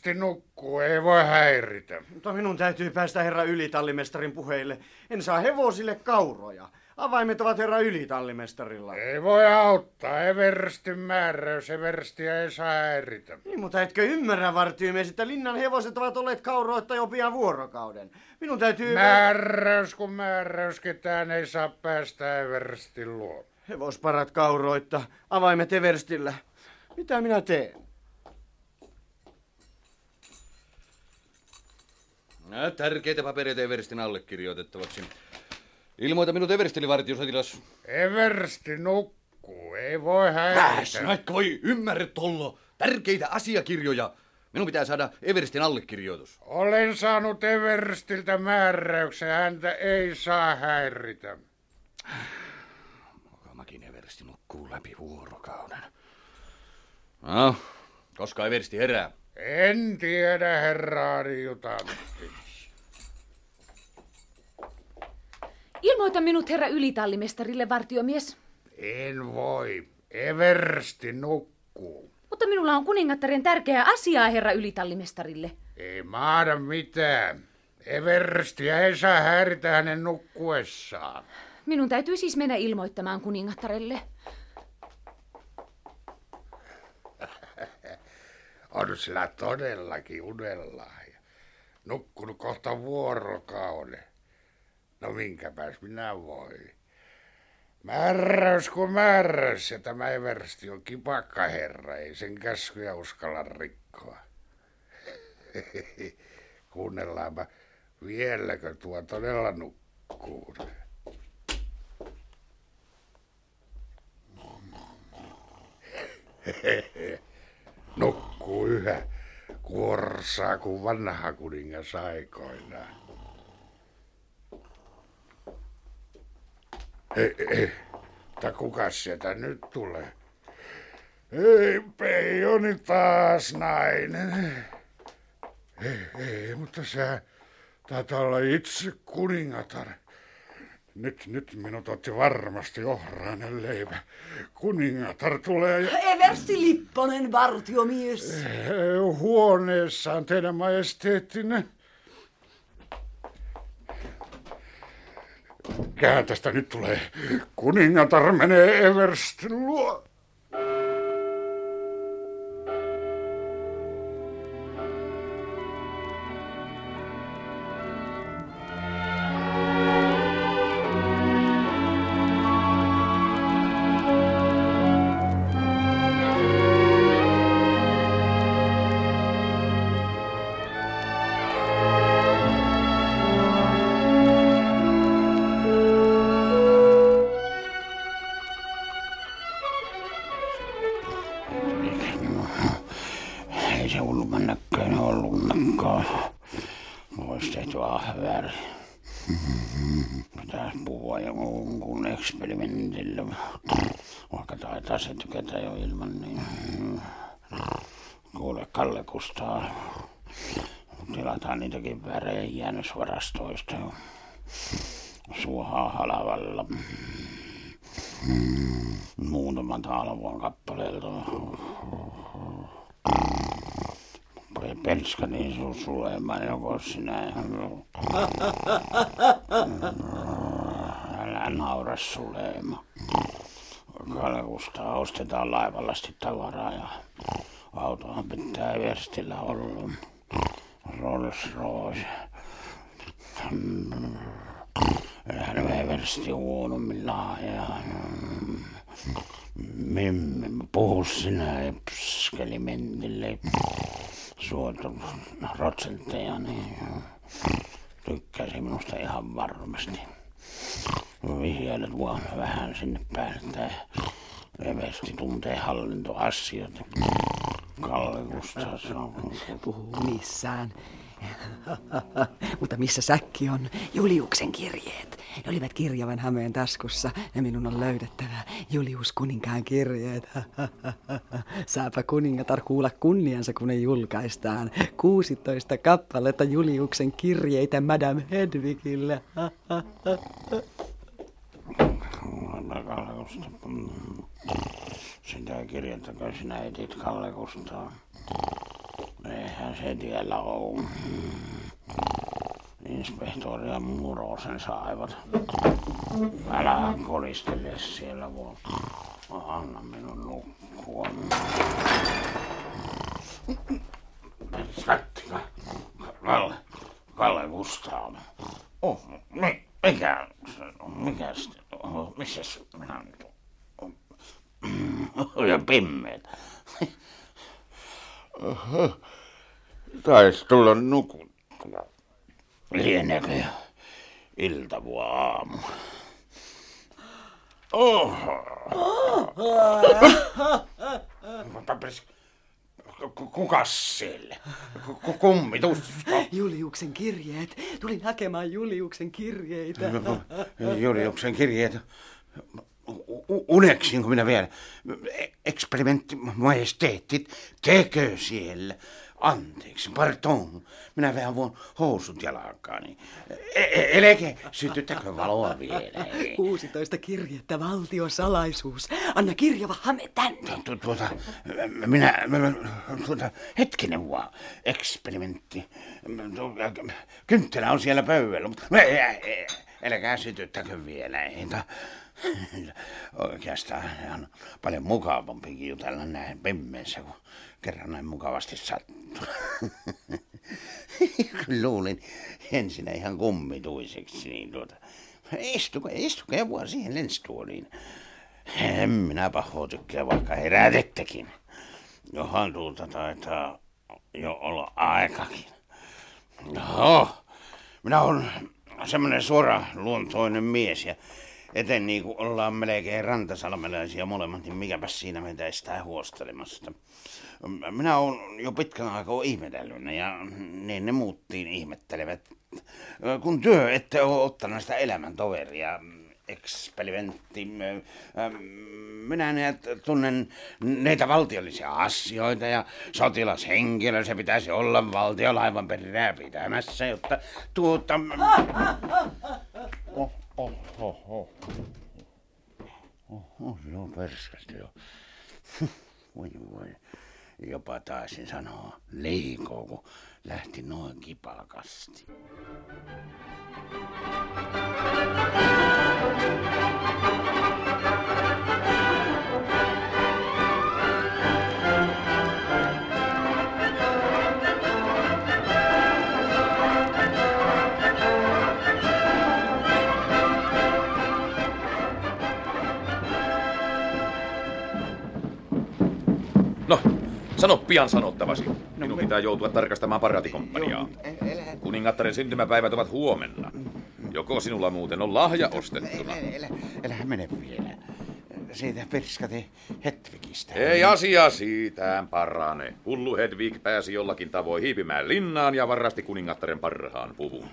Eversti nukkuu, ei voi häiritä. Mutta minun täytyy päästä herra ylitallimestarin puheille. En saa hevosille kauroja. Avaimet ovat herra ylitallimestarilla. Ei voi auttaa, Everstin määräys, Everstiä ei saa häiritä. Niin, mutta etkö ymmärrä, vartiomies, että linnan hevoset ovat olleet kauroita jo pian vuorokauden. Minun täytyy... Määräys kun määräys, ketään ei saa päästä Everstin luo. Hevosparat kauroitta, avaimet Everstillä. Mitä minä teen? Nää tärkeitä papereita Everstin allekirjoitettavaksi. Ilmoita minut Everstille vartiosotilas. Eversti nukkuu, ei voi häiritä. Vaikka voi ymmärrä tollo. Tärkeitä asiakirjoja. Minun pitää saada Everstin allekirjoitus. Olen saanut Everstiltä määräyksen, häntä ei saa häiritä. Mukamakin Eversti nukkuu läpi vuorokauden. No, koska Eversti herää? En tiedä, herra adjutantti. Ilmoita minut herra ylitallimestarille, vartiomies. En voi. Eversti nukkuu. Mutta minulla on kuningattaren tärkeää asiaa herra ylitallimestarille. Ei maada mitään. Everstiä ei saa häiritä hänen nukkuessaan. Minun täytyy siis mennä ilmoittamaan kuningattarelle. On sillä todellakin unellaan. ja Nukkunut kohta vuorokauden. No minkäpäs minä voi. Määräys kuin määräys, ja tämä Eversti on kipakka herra, ei sen käskyjä uskalla rikkoa. Kuunnellaanpa, vieläkö tuo todella nukkuu. Nukkuu yhä, kuorsaa kuin vanha kuningas aikoinaan. Ei, ei, mutta kukas sieltä nyt tulee? Ei, Peijoni taas nainen. Ei, ei, mutta se taitaa olla itse kuningatar. Nyt, nyt minut otti varmasti ohrainen leipä. Kuningatar tulee ja... Eversti Lipponen, vartiomies. Huoneessaan teidän majesteettinne. Kään tästä nyt tulee. Kuningatar menee Everstin luo. Niitäkin värejä jäännösvarastoista. Suohaa halavalla. Muutaman talvoon kappaleelta. Pelska niin sun Suleiman joko sinä. Älä naura Suleima. Kalkusta ostetaan laivallasti tavaraa ja autohan pitää Everstillä olla. Rolls Royce. Eihän Eversti huonommillaan ja Mimmi, puhu sinä epskelimentille suotu rotsentteja, niin tykkäsi minusta ihan varmasti. Vihjailet vaan vähän sinne päin, että Eversti tuntee hallintoasioita. Kalle Gustafsson. Puhuu missään. Mutta missä säkki on? Juliuksen kirjeet. Ne olivat kirjavan Hämeen taskussa ja minun on löydettävä Julius kuninkaan kirjeet. Saapa kuningatar kuulla kunniansa, kun ne julkaistaan. 16 kappaletta Juliuksen kirjeitä Madame Hedvigille. Kalle Gustafsson. Sitä kirjattakaa sinä etit Kalle Kustaa. Eihän se tiellä ole. Inspektori ja Muro sen saivat. Älä kolistele siellä vaan. Anna minun nukkua. Skattika. Kalle. Kalle Gustav. Oh, mi, mikä, mikä oh, missä minä nyt on? Pimmeet. Taisi tulla nukuttua. Lieneekö jo iltavua aamu? Oho. Kukas siellä? Ku- Kummitusko? Juliuksen kirjeet. Tulin hakemaan Juliuksen kirjeitä. Juliuksen kirjeet. Uneksinko minä vielä? E- Eksperimentti majesteetit tekö siellä? Anteeksi, pardon. Minä vähän voin housut jalkaani. E- e- Eleke, sytyttäkö valoa vielä? 16 kirjettä, valtiosalaisuus. Anna kirjava hame tänne. Tu- Tuota, minä, tuota, hetkinen vaan, eksperimentti. Kynttilä on siellä pöydällä, mutta ä- ä- älkää sytyttäkö vielä. Ei, ta- Oikeastaan on paljon mukavampikin jutella näin pimmeessä, kun kerran näin mukavasti sattuu. Luulin ensin ihan kummituiseksi, niin tuota, istukaa, istukaa vaan siihen lenstuoliin. En minä pahoa tykkää, vaikka herätettekin. Johan tuulta taitaa jo olla aikakin. Joo, minä olen semmoinen suora luontoinen mies ja eten niin kuin ollaan melkein rantasalmelaisia molemmat, niin mikäpäs siinä meitä estää huostelemasta. Minä olen jo pitkän aikaa ihmetellyt ja niin ne muuttiin ihmettelevät. Kun työ ette ole ottanut sitä elämäntoveria, eksperimentti. Minä näet, tunnen neitä valtiollisia asioita ja sotilashenkilö, se pitäisi olla valtiolaivan perää pitämässä, jotta tuota... Oh, oh, oh, oh. Oho, joo, perskasta joo. Voi voi. Jopa taisin sanoa liikoo, kun lähti noin kipakasti. No, sano pian sanottavasi. Minun pitää joutua tarkastamaan paraatikomppaniaa. Kuningattaren syntymäpäivät ovat huomenna. Joko sinulla muuten on lahja ostettuna? Älä, älä mene vielä. Siitä perskate Hetvikistä. Ei asia siitä parane. Hullu Hedvig pääsi jollakin tavoin hiipimään linnaan ja varasti kuningattaren parhaan puvun.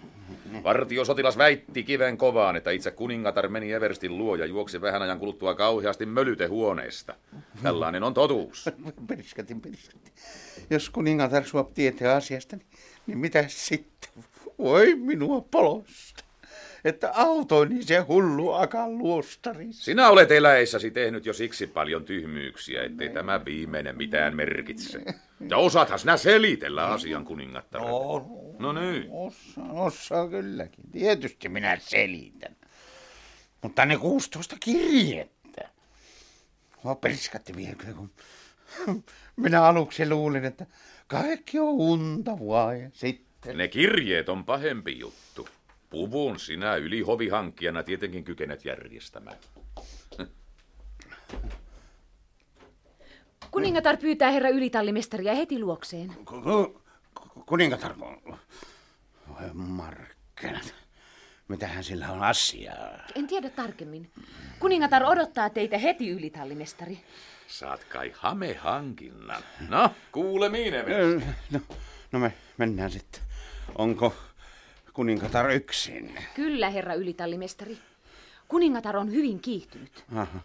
Vartiosotilas väitti kiven kovaan, että itse kuningatar meni Everstin luo ja juoksi vähän ajan kuluttua kauheasti mölytehuoneesta. Tällainen on totuus. Perskatin, perskatin. Jos kuningatar suop tietää asiasta, niin, niin mitä sitten? Voi minua polosta. Että autoini se hullu akan luostarissa. Sinä olet eläessäsi tehnyt jo siksi paljon tyhmyyksiä, ettei tämä viimeinen mitään merkitse. Ja osaathan sinä selitellä asian kuningattarelle. No niin. Osaan, osaan kylläkin. Tietysti minä selitän. Mutta ne 16 kirjettä. Mua perskatti vieläkö, kun minä aluksi luulin, että kaikki on unta ja sitten. Ne kirjeet on pahempi juttu. Puvun sinä yli hovihankkijana tietenkin kykenet järjestämään. Kuningatar pyytää herra ylitallimestaria heti luokseen. Kuningatar, kun- voi markkinat. Mitähän sillä on asiaa? En tiedä tarkemmin. Kuningatar odottaa teitä heti ylitallimestari. Saat kai hamehankinnan. No, kuulemiin, Everst. Ö, No, no me mennään sitten. Onko kuningatar yksin? Kyllä, herra ylitallimestari. Kuningatar on hyvin kiihtynyt. Aha.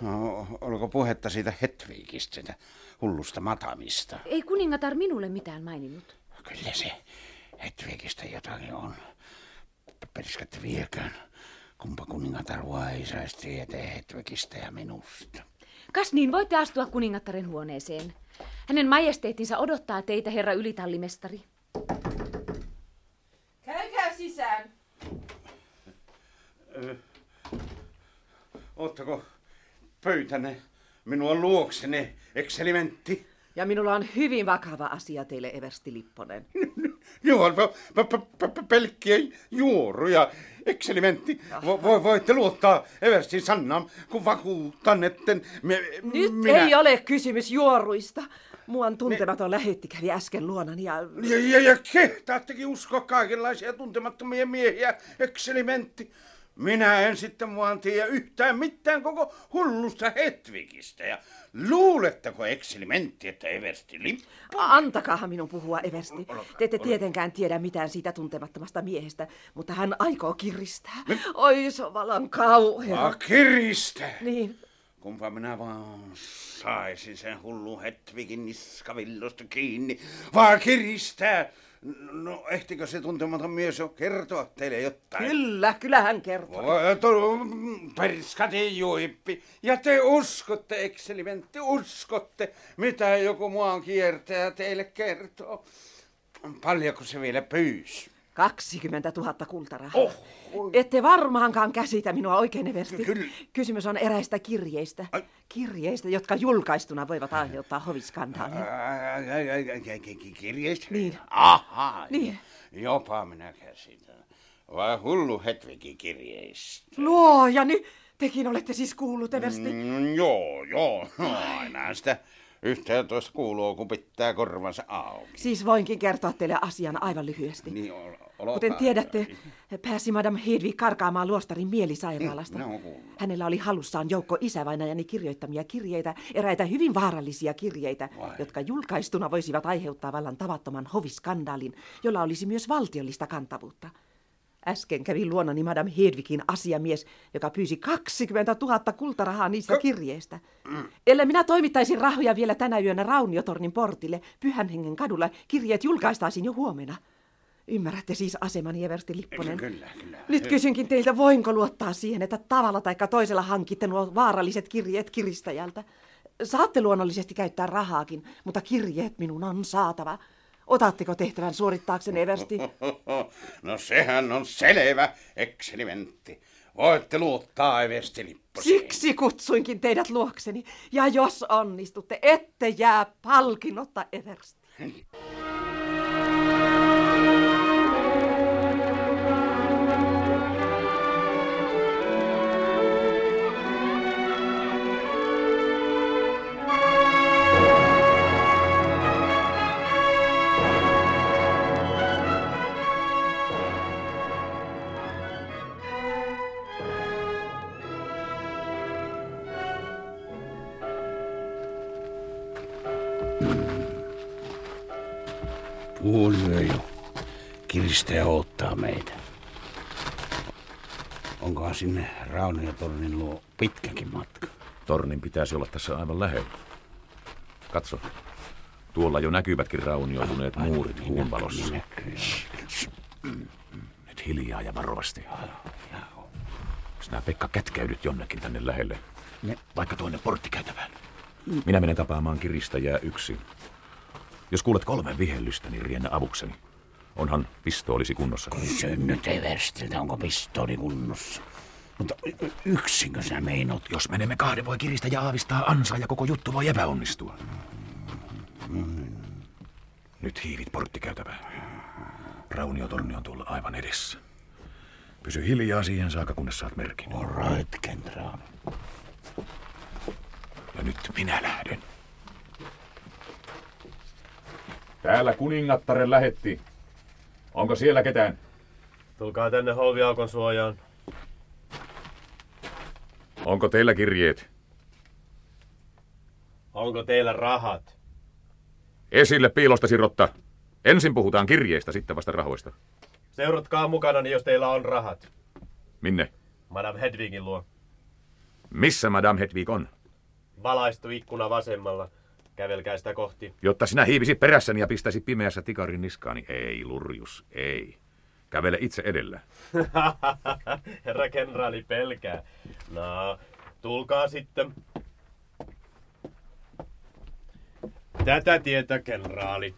No, oliko puhetta siitä Hetviikistä, sitä hullusta matamista? Ei kuningatar minulle mitään maininnut. Kyllä se Hetviikistä jotakin on. Perskatte vieköön. Kumpa kuningatar ei saisi tietää Hetvikistä ja minusta. Kas niin, voitte astua kuningattaren huoneeseen. Hänen majesteettinsa odottaa teitä, herra ylitallimestari. Käykää sisään. Oottako pöytänne minua luoksenne, ekselimentti? Ja minulla on hyvin vakava asia teille, Eversti Lipponen. Joo, pelkkiä juoruja. Ekselimentti, vo- vo- voitte luottaa Everstin Sannaan, kun vakuutan, että me, Nyt minä... ei ole kysymys juoruista. Muuan tuntematon lähetti kävi äsken luonani ja... Ja, ja, ja kehtaattekin uskoa kaikenlaisia tuntemattomia miehiä, ekselimentti. Minä en sitten vaan tiedä yhtään mitään koko hullusta Hetvikistä. Ja luuletteko ekselimentti, että Eversti Lippo... Antakaahan minun puhua, Eversti. Te ette tietenkään tiedä mitään siitä tuntemattomasta miehestä, mutta hän aikoo kiristää. Oi, se on vallan kauhea. Vaan kiristä! Niin, Kumpa minä vaan saisin sen hullu Hetvikin niskavillosta kiinni. Vaan kiristää! No, ehtikö se tuntematon mies jo kertoa teille jotain? kyllä, kyllä hän kertoo. Voi tuo perskati juippi. Ja te uskotte, ekselimentti, uskotte, mitä joku maan kiertäjä teille kertoo. Paljonko se vielä pyysi? 20 000 kultarahaa. Oh, Ette varmaankaan käsitä minua oikein, Eversti. Kyllä. Kysymys on eräistä kirjeistä. Ai. Kirjeistä, jotka julkaistuna voivat aiheuttaa hoviskandaalin. Kirjeistä? Niin. Aha. Niin. Jopa minä käsitän. Vai hullu Hetvikin kirjeistä? Luoja, nyt tekin olette siis kuullut, Eversti. Mm, joo, joo. No, aina sitä yhteentoista kuuluu, kun pitää korvansa auki. Siis voinkin kertoa teille asian aivan lyhyesti. Niin, ol, Kuten tiedätte, pääsi Madame Hedvig karkaamaan luostarin mielisairaalasta. No, kuullut. Hänellä oli halussaan joukko isävainajani kirjoittamia kirjeitä, eräitä hyvin vaarallisia kirjeitä, Vai. jotka julkaistuna voisivat aiheuttaa vallan tavattoman hoviskandaalin, jolla olisi myös valtiollista kantavuutta. Äsken kävi luonani Madame Hedvigin asiamies, joka pyysi 20 000 kultarahaa niistä kirjeistä. Ellei minä toimittaisin rahoja vielä tänä yönä Rauniotornin portille, Pyhän Hengen kadulla, kirjeet julkaistaisiin jo huomenna. Ymmärrätte siis asemani, Eversti Lipponen. Kyllä, kyllä. Nyt kysynkin teiltä, voinko luottaa siihen, että tavalla tai toisella hankitte nuo vaaralliset kirjeet kiristäjältä? Saatte luonnollisesti käyttää rahaakin, mutta kirjeet minun on saatava. Otatteko tehtävän suorittaakseni, Eversti? No sehän on selvä, ekselimentti. Voitte luottaa Eversti Lipposeen. Siksi kutsuinkin teidät luokseni. Ja jos onnistutte, ette jää palkinnotta, Eversti. Puoli jo. Kiristäjä ottaa meitä. Onkohan sinne Rauniotornin luo pitkäkin matka? Tornin pitäisi olla tässä aivan lähellä. Katso. Tuolla jo näkyvätkin raunioituneet muurit kuun valossa. Nyt hiljaa ja varovasti. Sinä Pekka kätkäydyt jonnekin tänne lähelle. Ne- Vaikka tuonne porttikäytävään. Minä menen tapaamaan kiristäjää yksin. Jos kuulet kolme vihellystä, niin riennä avukseni. Onhan pistoolisi kunnossa. Kysy nyt Everstiltä, onko pistooli kunnossa. Mutta yksinkö sä meinot? Jos menemme kahden, voi kiristäjä aavistaa ansaa ja koko juttu voi epäonnistua. Nyt hiivit porttikäytävään. Rauniotorni on tuolla aivan edessä. Pysy hiljaa siihen saakka, kunnes saat merkin. All right, kenraali. Ja nyt minä lähden. Täällä kuningattaren lähetti. Onko siellä ketään? Tulkaa tänne holviaukon suojaan. Onko teillä kirjeet? Onko teillä rahat? Esille piilosta sirotta. Ensin puhutaan kirjeistä, sitten vasta rahoista. Seuratkaa mukana, jos teillä on rahat. Minne? Madame Hedvigin luo. Missä Madame Hedvig on? Valaistu ikkuna vasemmalla. Kävelkää sitä kohti. Jotta sinä hiivisit perässäni ja pistäisit pimeässä tikarin niskaani. Ei, Lurjus, ei. Kävele itse edellä. Herra kenraali pelkää. No, tulkaa sitten. Tätä tietä, kenraali.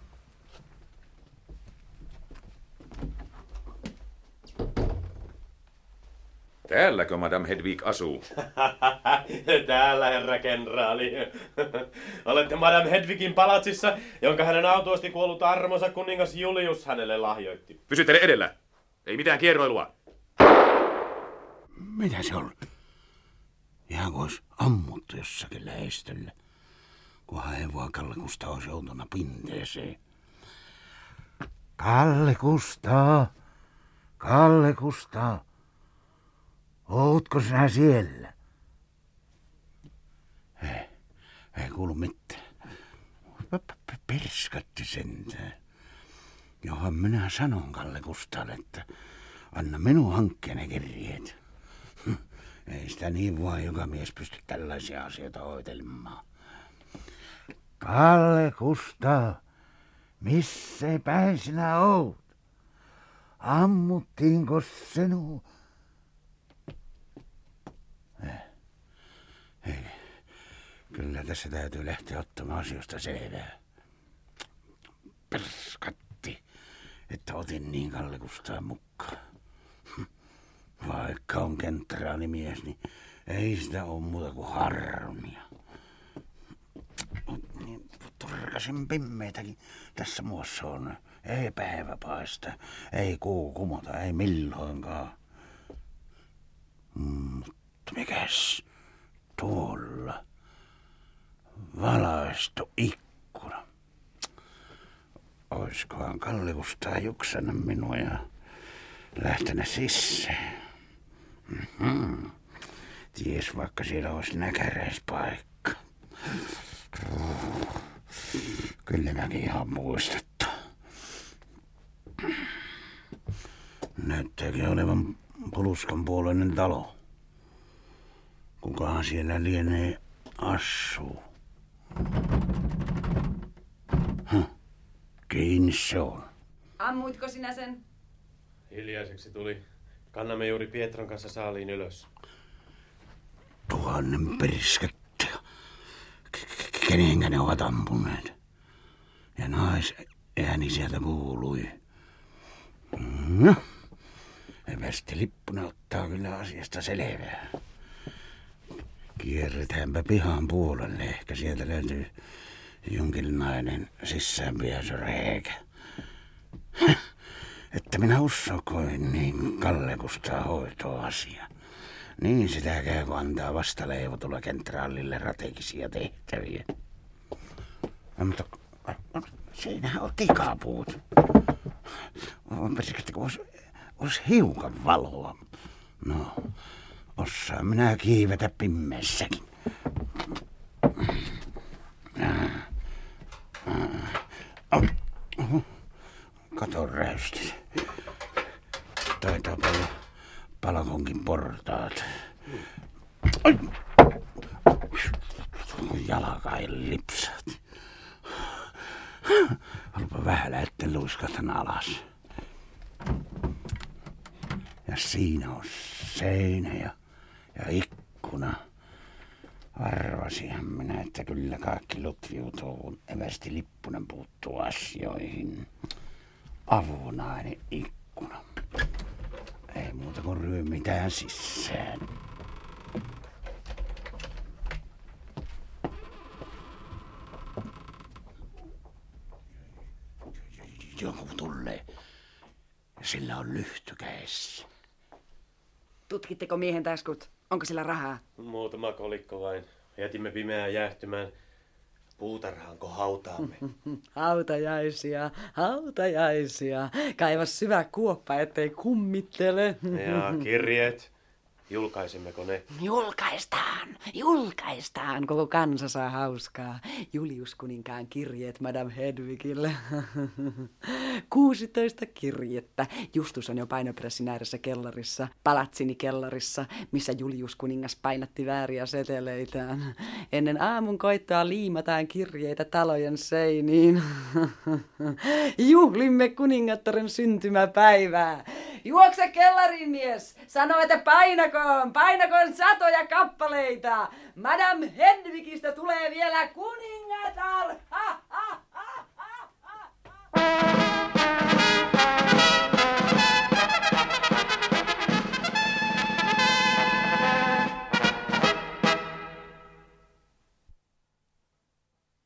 Täälläkö Madame Hedwig asuu? Täällä, herra kenraali. Olette Madame Hedwigin palatsissa, jonka hänen autuasti kuollut armonsa kuningas Julius hänelle lahjoitti. Pysyttele edellä. Ei mitään kierroilua. Mitä se on? Ihan kuin olisi ammuttu jossakin lähestöllä. Kunhan hevoa Kalle Kustaa olisi joutuna pinteeseen. Kalle Kustaa! Kalle Kustaa! Ootko sinä siellä? Ei, ei kuulu mitään. Perskatti sentään. Johan minä sanon Kalle Kustaalle, että anna minun hankkia ne kirjeet. Ei sitä niin vaan joka mies pysty tällaisia asioita hoitelemaan. Kalle Kustaa, missä päin sinä oot? Ammuttiinko sinua? Kyllä tässä täytyy lähteä ottamaan asioista selvää. Perskatti, että otin niin Kalle Kustaan mukaan. Vaikka on kentraalimies, niin ei sitä ole muuta kuin harmia. Niin turkasin pimmeitäkin tässä muossa on. Ei päivä paista, ei kuu kumota, ei milloinkaan. Mutta mikäs tuolla? Valaistu ikkuna. Oiskohan Kalle Kustaa juksannut minua ja lähtenyt sisään. Mm-hmm. Ties vaikka siellä olisi näkäräispaikka. Kyllä mäkin ihan muistettu. Näyttääkin olevan Puluskan puoleinen talo. Kukahan siellä lienee assuu? Huh. Kiinni se on. Ammuitko sinä sen? Hiljaiseksi tuli. Kannamme juuri Pietron kanssa saaliin ylös. Tuhannen perskettä. Kenenkä ne ovat ampuneet? Ja naisääni sieltä kuului. No, Eversti Lippunen ottaa kyllä asiasta selvää. Kierretäänpä pihan puolelle. Ehkä sieltä löytyy jonkinlainen sisäänpääsyreikä. Että minä uskoin niin Kalle Kustaa hoitoasia. Niin sitä käy, kun antaa vastaleivotulla kentraalille strategisia tehtäviä. No, mutta siinähän on tikapuut. On persikettä, kun olisi, olisi hiukan valoa. No, osaan minä kiivetä pimeässäkin. Katon räystys. Taitaa olla palakonkin portaat. Ai! Jalkai lipsat. Olipa vähälä, etten luiskahtan alas. Ja siinä on seinä ja, ja ikkuna. Arvasinhan minä, että kyllä kaikki lutviutuu, kun Eversti Lippunen puuttuu asioihin. Avunainen ikkuna. Ei muuta kuin ryömitään sisään. Joku tulee. Sillä on lyhtykäessä. Tutkitteko miehen taskut? Onko sillä rahaa? Muutama kolikko vain. Jätimme pimeään jäähtymään. Puutarhaanko hautaamme? Hautajaisia, hautajaisia. Kaiva syvä kuoppa, ettei kummittele. Ja kirjeet. Julkaisemmeko ne? Julkaistaan, julkaistaan. Koko kansa saa hauskaa. Julius kuninkaan kirjeet Madame Hedwigille. 16 kirjettä. Justus on jo painopressin ääressä kellarissa, palatsini kellarissa, missä Julius kuningas painatti vääriä seteleitään. Ennen aamun koittoa liimataan kirjeitä talojen seiniin. Juhlimme kuningattaren syntymäpäivää. Juokse kellariin, mies! Sano, että painakoon, painakoon satoja kappaleita! Madame Hedwigistä tulee vielä kuningatar! Ha!